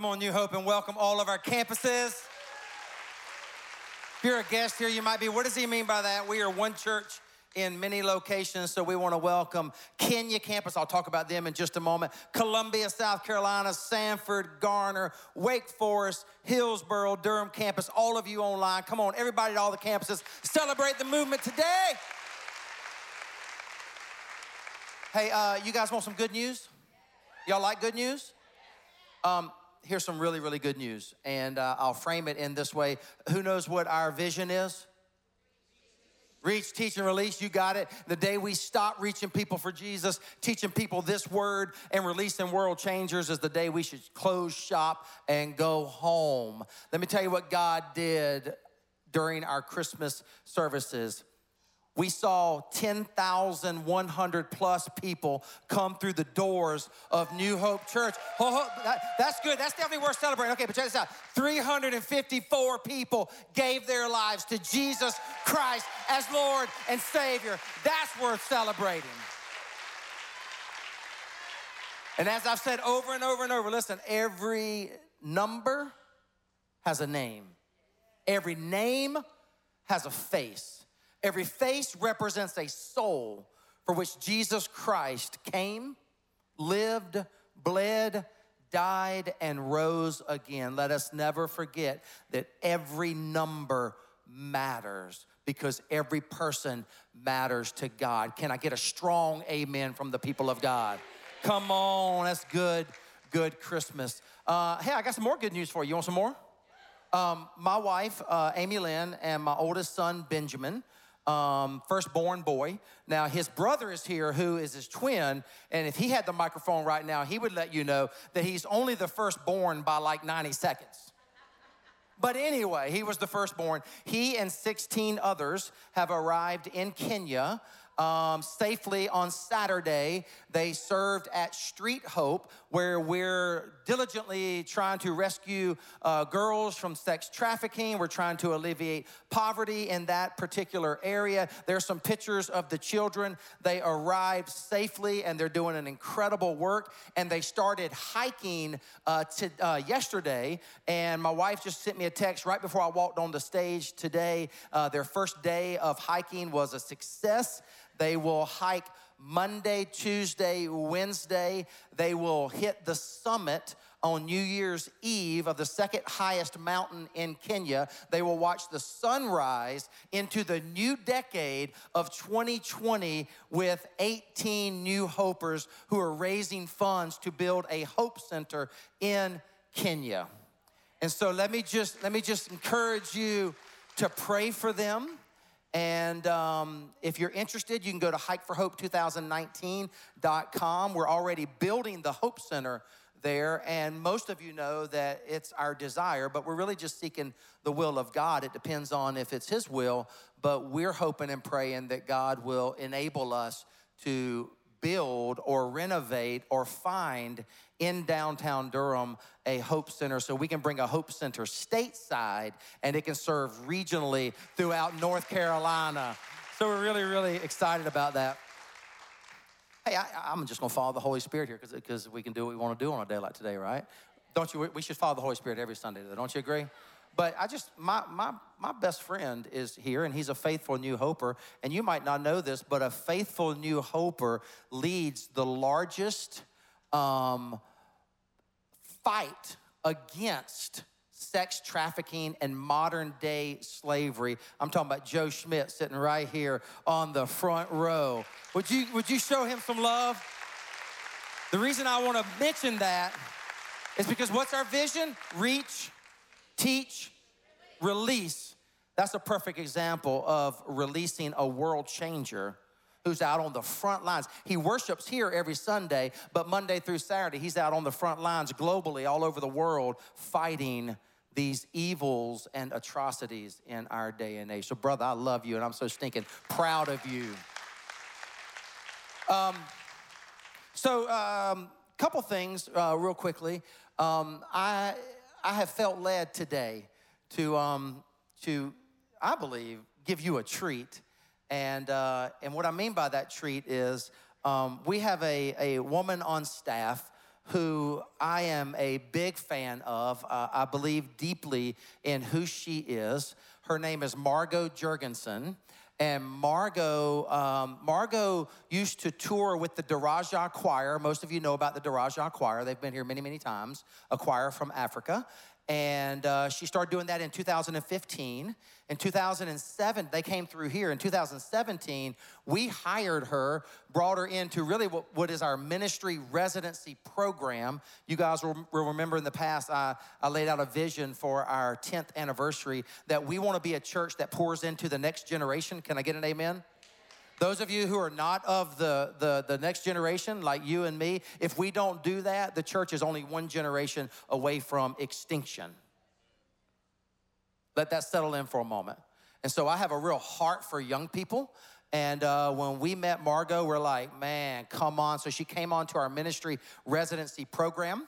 Come on, New Hope, and welcome all of our campuses. If you're a guest here, you might be, what does he mean by that? We are one church in many locations, so we want to welcome Kenya campus. I'll talk about them in just a moment. Columbia, South Carolina, Sanford, Garner, Wake Forest, Hillsborough, Durham campus, all of you online. Come on, everybody at all the campuses, celebrate the movement today. Hey, uh, you guys want some good news? Y'all like good news? Um, here's some really, really good news, and uh, I'll frame it in this way. Who knows what our vision is? Reach, teach, and release. You got it. The day we stop reaching people for Jesus, teaching people this word, and releasing world changers is the day we should close shop and go home. Let me tell you what God did during our Christmas services we saw 10,100 plus people come through the doors of New Hope Church. Oh, that, that's good. That's definitely worth celebrating. Okay, but check this out 354 people gave their lives to Jesus Christ as Lord and Savior. That's worth celebrating. And as I've said over and over and over, listen, every number has a name, every name has a face. Every face represents a soul for which Jesus Christ came, lived, bled, died, and rose again. Let us never forget that every number matters because every person matters to God. Can I get a strong amen from the people of God? Come on, that's good, good Christmas. Uh, hey, I got some more good news for you. You want some more? Um, my wife, uh, Amy Lynn, and my oldest son, Benjamin, um, firstborn boy. Now, his brother is here, who is his twin. And if he had the microphone right now, he would let you know that he's only the firstborn by like 90 seconds. But anyway, he was the firstborn. He and 16 others have arrived in Kenya um, safely on Saturday. They served at Street Hope, where we're diligently trying to rescue uh, girls from sex trafficking. We're trying to alleviate poverty in that particular area. There's some pictures of the children. They arrived safely and they're doing an incredible work. And they started hiking uh, to, uh, yesterday. And my wife just sent me a text right before I walked on the stage today. Uh, their first day of hiking was a success. They will hike Monday, Tuesday, Wednesday. They will hit the summit on New Year's Eve of the second highest mountain in Kenya. They will watch the sunrise into the new decade of 2020 with 18 new hopers who are raising funds to build a hope center in Kenya. And so let me just let me just encourage you to pray for them and um, if you're interested, you can go to hikeforhope2019.com. We're already building the Hope Center there, and most of you know that it's our desire, but we're really just seeking the will of God. It depends on if it's His will, but we're hoping and praying that God will enable us to build or renovate or find in downtown Durham a Hope Center so we can bring a Hope Center stateside and it can serve regionally throughout North Carolina. So we're really, really excited about that. Hey, I, am just gonna follow the Holy Spirit here because we can do what we wanna do on a day like today, right? Don't you? We should follow the Holy Spirit every Sunday, don't you agree? But I just, my, my, my best friend is here and he's a faithful new hoper. And you might not know this, but a faithful new hoper leads the largest um, fight against sex trafficking and modern day slavery. I'm talking about Joe Schmidt sitting right here on the front row. Would you, would you show him some love? The reason I want to mention that is because what's our vision? Reach, teach, release. That's a perfect example of releasing a world changer who's out on the front lines. He worships here every Sunday, but Monday through Saturday, he's out on the front lines globally, all over the world, fighting these evils and atrocities in our day and age. So, brother, I love you, and I'm so stinking proud of you. Um, so, a um, couple things uh, real quickly. Um, I I have felt led today to um, to I believe give you a treat. And, uh, and what I mean by that treat is um, we have a, a woman on staff who I am a big fan of. Uh, I believe deeply in who she is. Her name is Margot Jurgensen. And Margot, um, Margot used to tour with the Daraja Choir. Most of you know about the Daraja Choir. They've been here many, many times, a choir from Africa. And uh, she started doing that in 2015. In 2007, they came through here. In 2017, we hired her, brought her into really what, what is our ministry residency program. You guys will, will remember in the past, I, I laid out a vision for our 10th anniversary that we want to be a church that pours into the next generation. Can I get an amen? Those of you who are not of the, the, the, next generation, like you and me, if we don't do that, the church is only one generation away from extinction. Let that settle in for a moment. And so I have a real heart for young people. And uh, when we met Margot, we're like, man, come on. So she came on to our ministry residency program.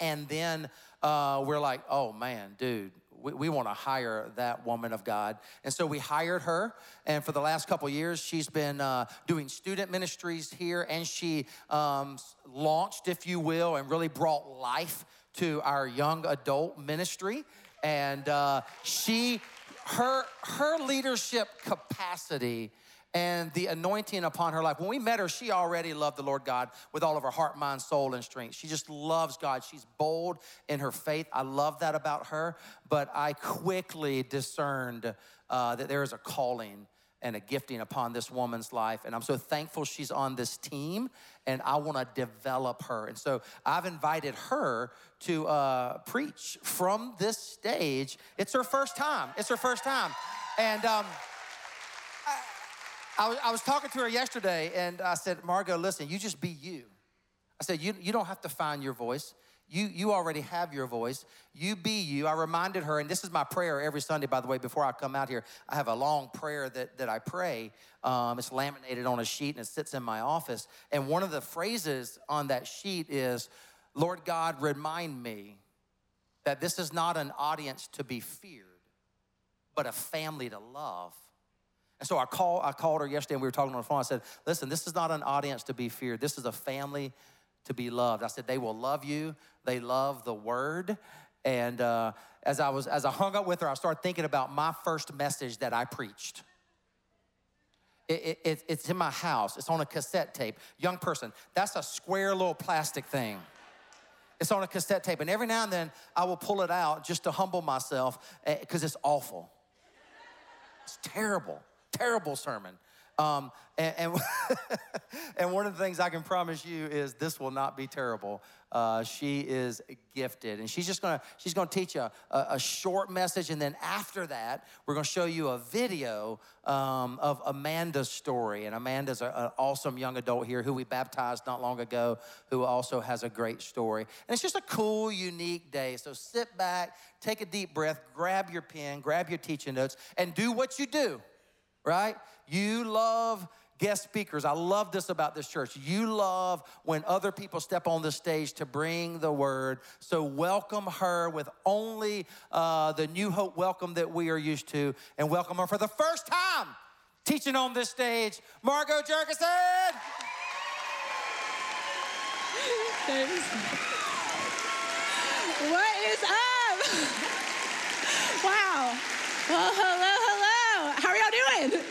And then uh, we're like, oh man, dude, we, we want to hire that woman of God. And so we hired her. And for the last couple years, she's been uh, doing student ministries here. And she um, launched, if you will, and really brought life to our young adult ministry. And uh, she, her, her leadership capacity and the anointing upon her life. When we met her, she already loved the Lord God with all of her heart, mind, soul, and strength. She just loves God. She's bold in her faith. I love that about her. But I quickly discerned uh, that there is a calling and a gifting upon this woman's life. And I'm so thankful she's on this team and I wanna develop her. And so I've invited her to uh, preach from this stage. It's her first time. It's her first time. And um, I, I, was talking to her yesterday and I said, Margot, listen, you just be you. I said, you, you don't have to find your voice. You, you already have your voice. You be you. I reminded her, and this is my prayer every Sunday, by the way, before I come out here. I have a long prayer that, that I pray. Um, it's laminated on a sheet and it sits in my office. And one of the phrases on that sheet is, Lord God, remind me that this is not an audience to be feared, but a family to love. And so I, call, I called her yesterday and we were talking on the phone. I said, listen, this is not an audience to be feared. This is a family to be loved. I said, they will love you. They love the word. And uh, as I was, as I hung up with her, I started thinking about my first message that I preached. It, it, it's in my house. It's on a cassette tape. Young person, that's a square little plastic thing. It's on a cassette tape. And every now and then I will pull it out just to humble myself because eh, it's awful. It's terrible, terrible sermon. Um, and, and, and, one of the things I can promise you is this will not be terrible. Uh, she is gifted, and she's just gonna she's gonna teach a, a, a short message, and then after that, we're gonna show you a video um, of Amanda's story. And Amanda's an awesome young adult here who we baptized not long ago, who also has a great story. And it's just a cool, unique day. So sit back, take a deep breath, grab your pen, grab your teaching notes, and do what you do right? You love guest speakers. I love this about this church. You love when other people step on the stage to bring the word. So welcome her with only uh, the New Hope welcome that we are used to, and welcome her for the first time teaching on this stage, Margot Jurgensen. What is up? Wow. Well, hello, hello. How are y'all doing?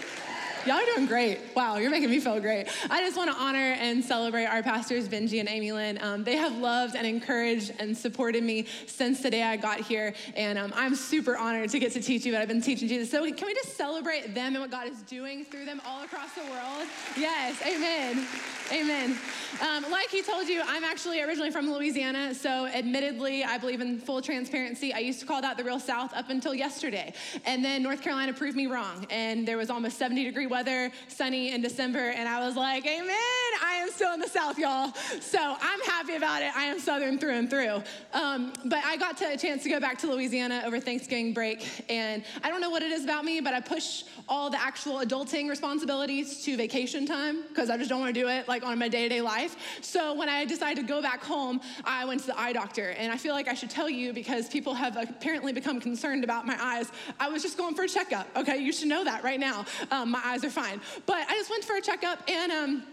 Y'all are doing great. Wow, you're making me feel great. I just want to honor and celebrate our pastors, Benji and Amy Lynn. Um, they have loved and encouraged and supported me since the day I got here, and um, I'm super honored to get to teach you what I've been teaching Jesus. So, can we just celebrate them and what God is doing through them all across the world? Yes, amen. Amen. Um, like he told you, I'm actually originally from Louisiana, so admittedly, I believe in full transparency. I used to call that the real South up until yesterday. And then North Carolina proved me wrong, and there was almost 70 degree weather weather, sunny in December, and I was like, Amen. I am still in the South, y'all. So I'm happy about it. I am Southern through and through. Um, but I got to a chance to go back to Louisiana over Thanksgiving break, and I don't know what it is about me, but I push all the actual adulting responsibilities to vacation time because I just don't want to do it like on my day to day life. So when I decided to go back home, I went to the eye doctor, and I feel like I should tell you because people have apparently become concerned about my eyes. I was just going for a checkup. Okay, you should know that right now. Um, my eyes are fine. But I just went for a checkup and um,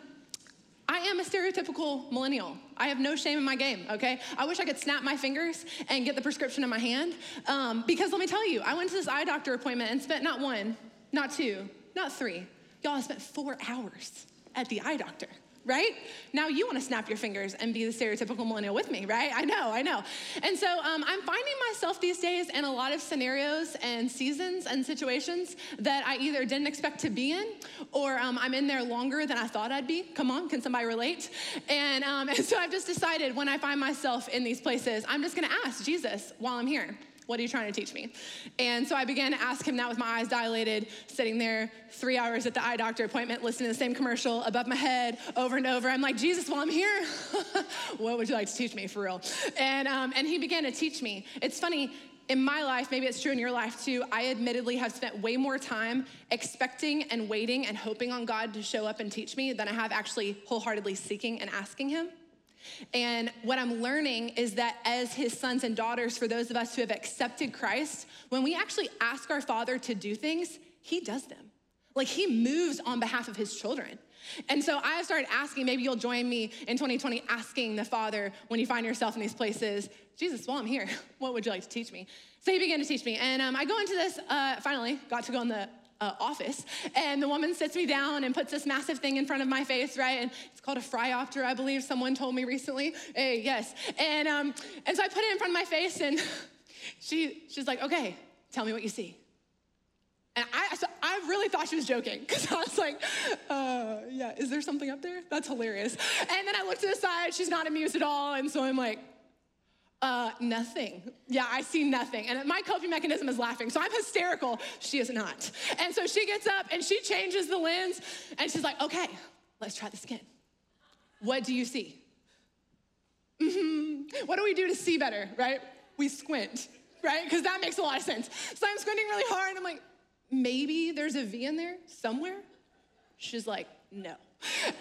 I am a stereotypical millennial. I have no shame in my game, okay? I wish I could snap my fingers and get the prescription in my hand. Um, because let me tell you, I went to this eye doctor appointment and spent not one, not two, not three. Y'all, I spent four hours at the eye doctor right? Now you want to snap your fingers and be the stereotypical millennial with me, right? I know, I know. And so um, I'm finding myself these days in a lot of scenarios and seasons and situations that I either didn't expect to be in or um, I'm in there longer than I thought I'd be. Come on, can somebody relate? And, um, and so I've just decided when I find myself in these places, I'm just going to ask Jesus while I'm here. What are you trying to teach me? And so I began to ask him that with my eyes dilated, sitting there three hours at the eye doctor appointment, listening to the same commercial above my head over and over. I'm like, Jesus, while I'm here, what would you like to teach me for real? And, um, and he began to teach me. It's funny, in my life, maybe it's true in your life too, I admittedly have spent way more time expecting and waiting and hoping on God to show up and teach me than I have actually wholeheartedly seeking and asking Him. And what I'm learning is that as his sons and daughters, for those of us who have accepted Christ, when we actually ask our Father to do things, he does them. Like he moves on behalf of his children. And so I started asking, maybe you'll join me in 2020 asking the Father when you find yourself in these places, Jesus, while I'm here, what would you like to teach me? So he began to teach me. And um, I go into this, uh, finally, got to go in the uh, office. And the woman sits me down and puts this massive thing in front of my face, right? And it's called a phoropter, I believe someone told me recently. Hey, yes. And, um, and so I put it in front of my face, and she, she's like, okay, tell me what you see. And I, so I really thought she was joking because I was like, uh, yeah, is there something up there? That's hilarious. And then I looked to the side, she's not amused at all. And so I'm like, uh, nothing. Yeah, I see nothing. And my coping mechanism is laughing. So I'm hysterical. She is not. And so she gets up and she changes the lens and she's like, okay, let's try the skin. What do you see? Mm-hmm. What do we do to see better, right? We squint, right? Because that makes a lot of sense. So I'm squinting really hard and I'm like, maybe there's a V in there somewhere? She's like, no.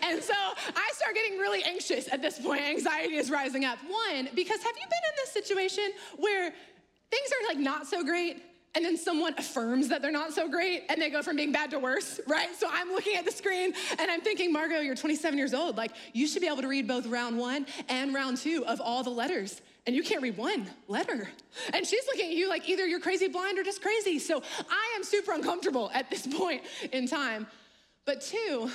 And so I start getting really anxious at this point. Anxiety is rising up. One, because have you been in this situation where things are like not so great? And then someone affirms that they're not so great and they go from being bad to worse, right? So I'm looking at the screen and I'm thinking, Margot, you're 27 years old. Like, you should be able to read both round one and round two of all the letters and you can't read one letter. And she's looking at you like either you're crazy blind or just crazy. So I am super uncomfortable at this point in time. But two,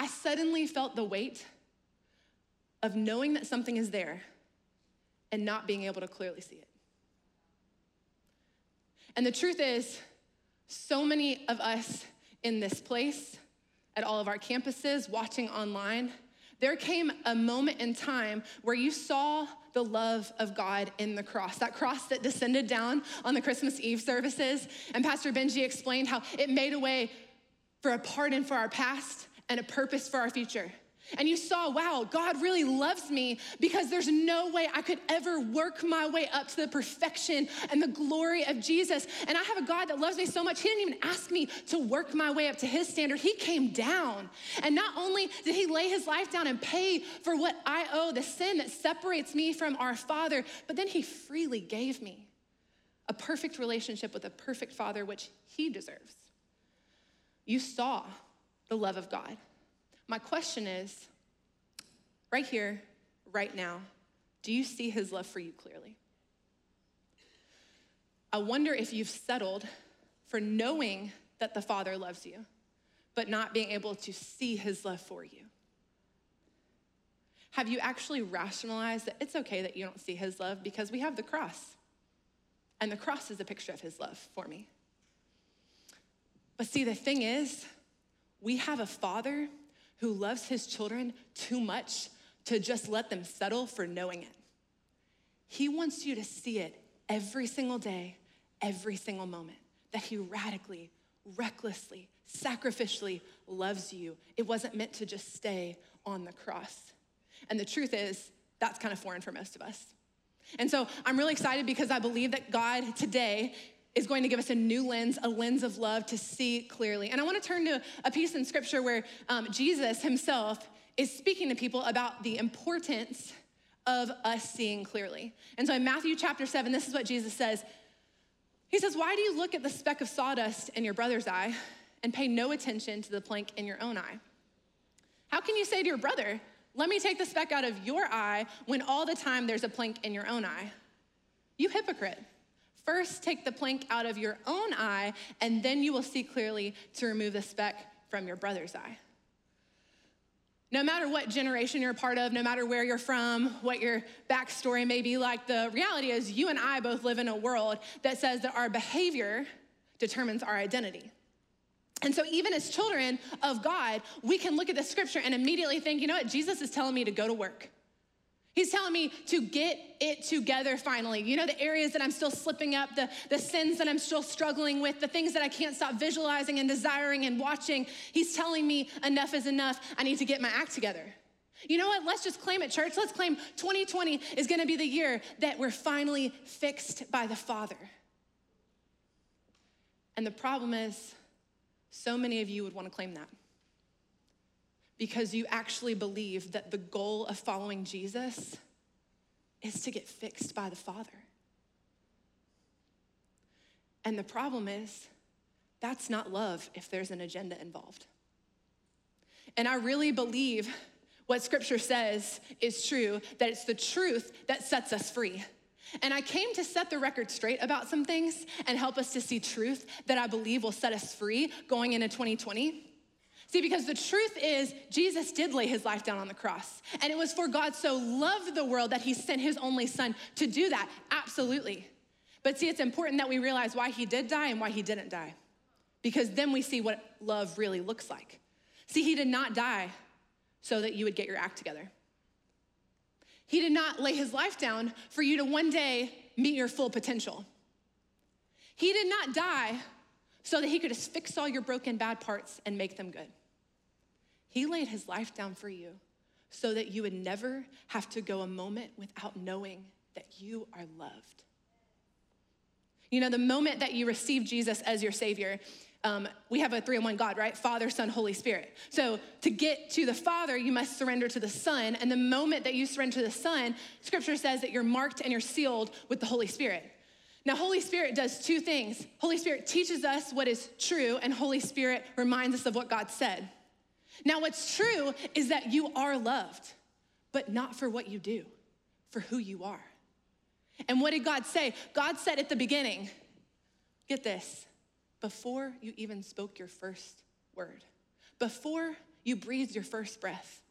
I suddenly felt the weight of knowing that something is there and not being able to clearly see it. And the truth is, so many of us in this place, at all of our campuses, watching online, there came a moment in time where you saw the love of God in the cross, that cross that descended down on the Christmas Eve services. And Pastor Benji explained how it made a way for a pardon for our past and a purpose for our future. And you saw, wow, God really loves me because there's no way I could ever work my way up to the perfection and the glory of Jesus. And I have a God that loves me so much, He didn't even ask me to work my way up to His standard. He came down. And not only did He lay His life down and pay for what I owe, the sin that separates me from our Father, but then He freely gave me a perfect relationship with a perfect Father, which He deserves. You saw the love of God. My question is right here, right now, do you see his love for you clearly? I wonder if you've settled for knowing that the Father loves you, but not being able to see his love for you. Have you actually rationalized that it's okay that you don't see his love because we have the cross? And the cross is a picture of his love for me. But see, the thing is, we have a father who loves his children too much to just let them settle for knowing it. He wants you to see it every single day, every single moment, that he radically, recklessly, sacrificially loves you. It wasn't meant to just stay on the cross. And the truth is, that's kind of foreign for most of us. And so I'm really excited because I believe that God today is going to give us a new lens, a lens of love to see clearly. And I want to turn to a piece in scripture where um, Jesus himself is speaking to people about the importance of us seeing clearly. And so in Matthew chapter 7, this is what Jesus says He says, Why do you look at the speck of sawdust in your brother's eye and pay no attention to the plank in your own eye? How can you say to your brother, let me take the speck out of your eye when all the time there's a plank in your own eye? You hypocrite. First, take the plank out of your own eye, and then you will see clearly to remove the speck from your brother's eye. No matter what generation you're a part of, no matter where you're from, what your backstory may be like, the reality is you and I both live in a world that says that our behavior determines our identity. And so, even as children of God, we can look at the scripture and immediately think, you know what, Jesus is telling me to go to work. He's telling me to get it together finally. You know, the areas that I'm still slipping up, the, the sins that I'm still struggling with, the things that I can't stop visualizing and desiring and watching. He's telling me enough is enough. I need to get my act together. You know what? Let's just claim it, church. Let's claim 2020 is gonna be the year that we're finally fixed by the Father. And the problem is, so many of you would wanna claim that because you actually believe that the goal of following Jesus is to get fixed by the Father. And the problem is, that's not love if there's an agenda involved. And I really believe what scripture says is true, that it's the truth that sets us free. And I came to set the record straight about some things and help us to see truth that I believe will set us free going into 2020. See, because the truth is, Jesus did lay his life down on the cross. And it was for God so loved the world that he sent his only son to do that. Absolutely. But see, it's important that we realize why he did die and why he didn't die. Because then we see what love really looks like. See, he did not die so that you would get your act together. He did not lay his life down for you to one day meet your full potential. He did not die so that he could just fix all your broken bad parts and make them good. He laid his life down for you so that you would never have to go a moment without knowing that you are loved. You know, the moment that you receive Jesus as your Savior, um, we have a three in one God, right? Father, Son, Holy Spirit. So to get to the Father, you must surrender to the Son. And the moment that you surrender to the Son, Scripture says that you're marked and you're sealed with the Holy Spirit. Now, Holy Spirit does two things Holy Spirit teaches us what is true, and Holy Spirit reminds us of what God said. Now, what's true is that you are loved, but not for what you do, for who you are. And what did God say? God said at the beginning, get this, before you even spoke your first word, before you breathed your first breath,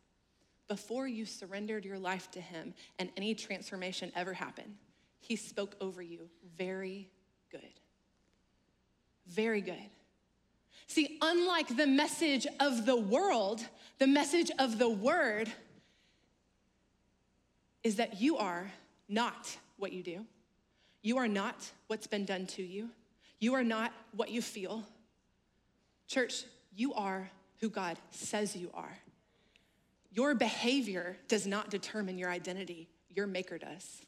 before you surrendered your life to Him and any transformation ever happened, He spoke over you very good. Very good. See, unlike the message of the world, the message of the word is that you are not what you do. You are not what's been done to you. You are not what you feel. Church, you are who God says you are. Your behavior does not determine your identity, your maker does.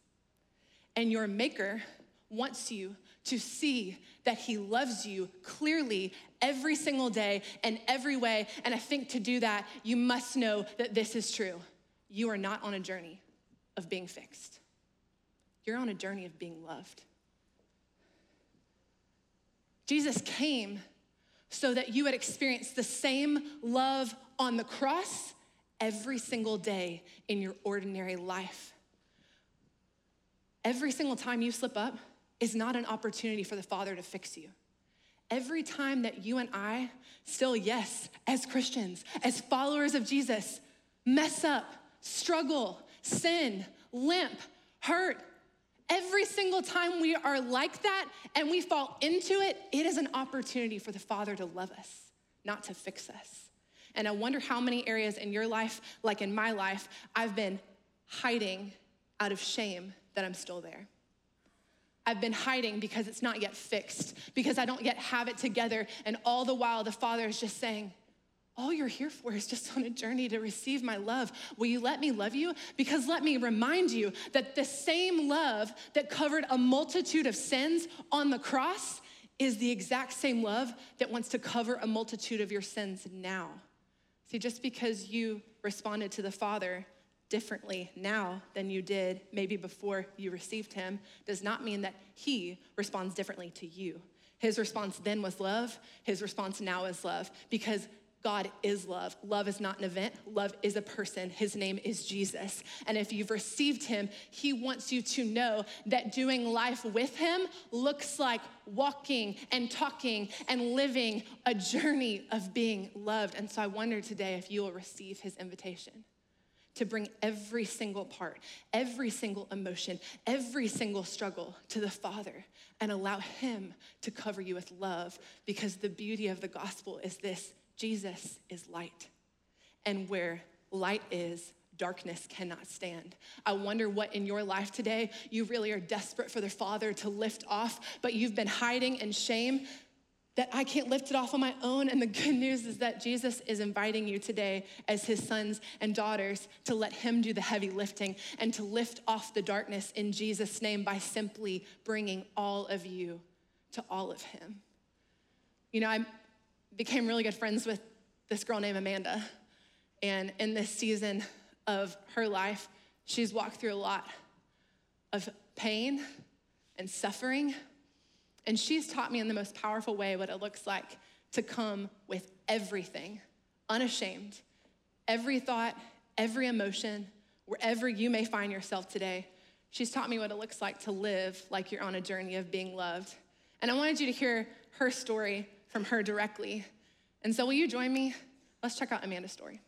And your maker wants you to see that He loves you clearly every single day and every way. And I think to do that, you must know that this is true. You are not on a journey of being fixed, you're on a journey of being loved. Jesus came so that you would experience the same love on the cross every single day in your ordinary life. Every single time you slip up, is not an opportunity for the Father to fix you. Every time that you and I, still, yes, as Christians, as followers of Jesus, mess up, struggle, sin, limp, hurt, every single time we are like that and we fall into it, it is an opportunity for the Father to love us, not to fix us. And I wonder how many areas in your life, like in my life, I've been hiding out of shame that I'm still there. I've been hiding because it's not yet fixed, because I don't yet have it together. And all the while, the Father is just saying, all you're here for is just on a journey to receive my love. Will you let me love you? Because let me remind you that the same love that covered a multitude of sins on the cross is the exact same love that wants to cover a multitude of your sins now. See, just because you responded to the Father differently now than you did maybe before you received him does not mean that he responds differently to you. His response then was love, his response now is love, because God is love. Love is not an event, love is a person. His name is Jesus. And if you've received him, he wants you to know that doing life with him looks like walking and talking and living a journey of being loved. And so I wonder today if you will receive his invitation to bring every single part, every single emotion, every single struggle to the Father and allow Him to cover you with love because the beauty of the gospel is this Jesus is light. And where light is, darkness cannot stand. I wonder what in your life today you really are desperate for the Father to lift off, but you've been hiding in shame that I can't lift it off on my own. And the good news is that Jesus is inviting you today as his sons and daughters to let him do the heavy lifting and to lift off the darkness in Jesus' name by simply bringing all of you to all of him. You know, I'm became really good friends with this girl named Amanda. And in this season of her life, she's walked through a lot of pain and suffering. And she's taught me in the most powerful way what it looks like to come with everything, unashamed. Every thought, every emotion, wherever you may find yourself today, she's taught me what it looks like to live like you're on a journey of being loved. And I wanted you to hear her story from her directly. And so, will you join me? Let's check out Amanda's story.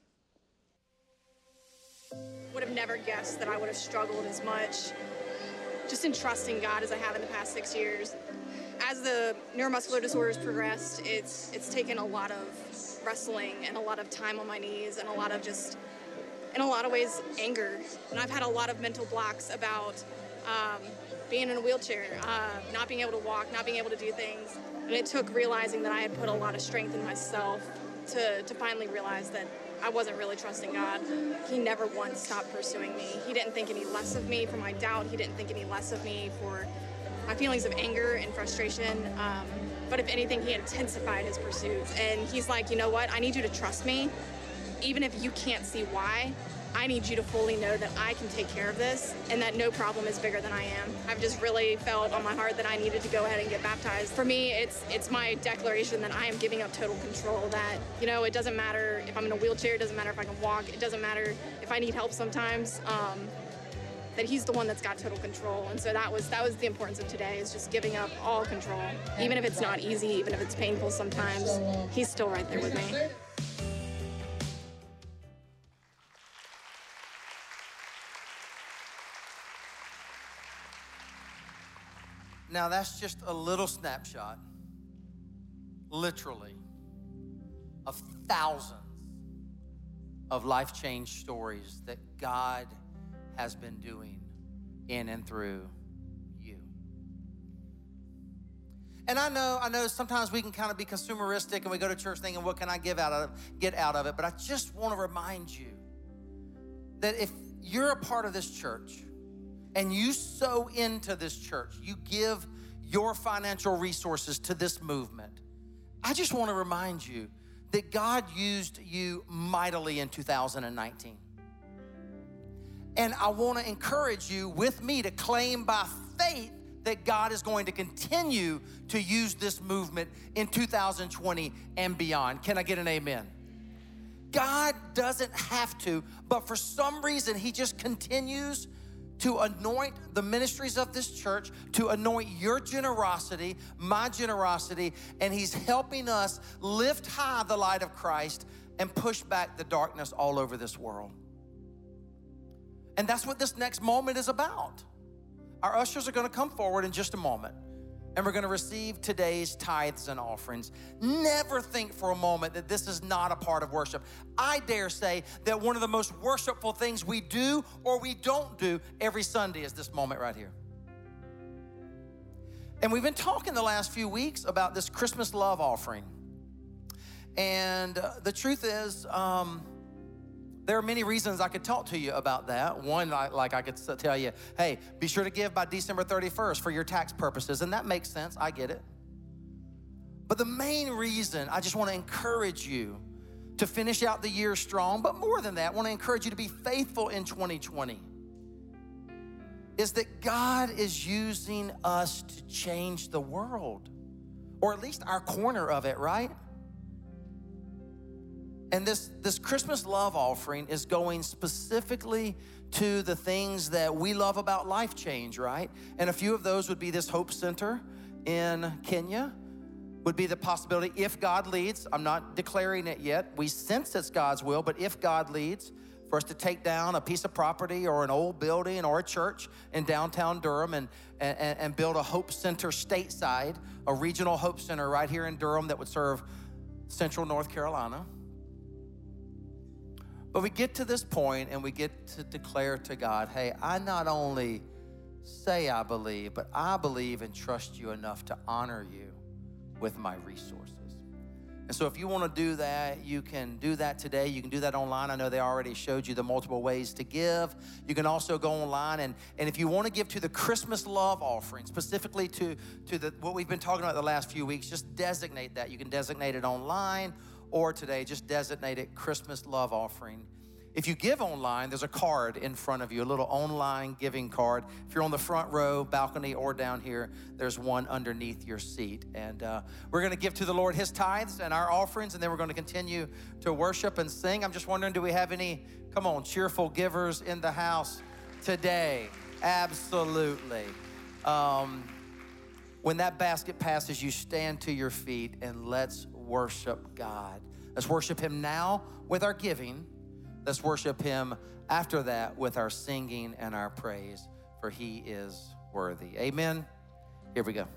Would have never guessed that I would have struggled as much just in trusting God as I have in the past six years. As the neuromuscular disorders progressed, it's it's taken a lot of wrestling and a lot of time on my knees and a lot of just, in a lot of ways, anger. And I've had a lot of mental blocks about um, being in a wheelchair, uh, not being able to walk, not being able to do things. And it took realizing that I had put a lot of strength in myself to, to finally realize that I wasn't really trusting God. He never once stopped pursuing me. He didn't think any less of me for my doubt. He didn't think any less of me for my feelings of anger and frustration. Um, but if anything, he intensified his pursuits. And he's like, you know what? I need you to trust me, even if you can't see why. I need you to fully know that I can take care of this and that no problem is bigger than I am. I've just really felt on my heart that I needed to go ahead and get baptized. For me, it's it's my declaration that I am giving up total control that, you know, it doesn't matter if I'm in a wheelchair, it doesn't matter if I can walk, it doesn't matter if I need help sometimes. Um, that he's the one that's got total control. And so that was that was the importance of today is just giving up all control. Even if it's not easy even if it's painful sometimes he's still right there with me. Now, that's just a little snapshot, literally, of thousands of life change stories that God has been doing in and through you. And I know, I know sometimes we can kind of be consumeristic and we go to church thinking, what can I give out of get out of it? But I just want to remind you that if you're a part of this church, and you sow into this church, you give your financial resources to this movement, I just want to remind you that God used you mightily in 2019. And I want to encourage you with me to claim by faith that God is going to continue to use this movement in 2020 and beyond. Can I get an amen? God doesn't have to, but for some reason, He just continues to anoint the ministries of this church, to anoint your generosity, my generosity, and He's helping us lift high the light of Christ and push back the darkness all over this world. And that's what this next moment is about. Our ushers are gonna come forward in just a moment and we're going to receive today's tithes and offerings. Never think for a moment that this is not a part of worship. I dare say that one of the most worshipful things we do or we don't do every Sunday is this moment right here. And we've been talking the last few weeks about this Christmas love offering. And uh, the truth is, um, there are many reasons I could talk to you about that. One, like I could tell you, hey, be sure to give by December 31st for your tax purposes. And that makes sense. I get it. But the main reason I just want to encourage you to finish out the year strong, but more than that, I want to encourage you to be faithful in 2020 is that God is using us to change the world, or at least our corner of it, right? And this, this Christmas love offering is going specifically to the things that we love about life change, right? And a few of those would be this Hope Center in Kenya, would be the possibility if God leads. I'm not declaring it yet. We sense it's God's will, but if God leads, for us to take down a piece of property or an old building or a church in downtown Durham and, and, and build a Hope Center stateside, a regional Hope Center right here in Durham that would serve central North Carolina. But we get to this point and we get to declare to God, hey, I not only say I believe, but I believe and trust you enough to honor you with my resources. And so, if you want to do that, you can do that today. You can do that online. I know they already showed you the multiple ways to give. You can also go online, and, and if you want to give to the Christmas love offering, specifically to, to the, what we've been talking about the last few weeks, just designate that. You can designate it online or today, just designate it Christmas love offering. If you give online, there's a card in front of you, a little online giving card. If you're on the front row, balcony, or down here, there's one underneath your seat. And uh, we're going to give to the Lord His tithes and our offerings, and then we're going to continue to worship and sing. I'm just wondering, do we have any, come on, cheerful givers in the house today? Absolutely. Um, when that basket passes, you stand to your feet and let's worship God. Let's worship Him now with our giving. Let's worship Him after that with our singing and our praise, for He is worthy. Amen. Here we go.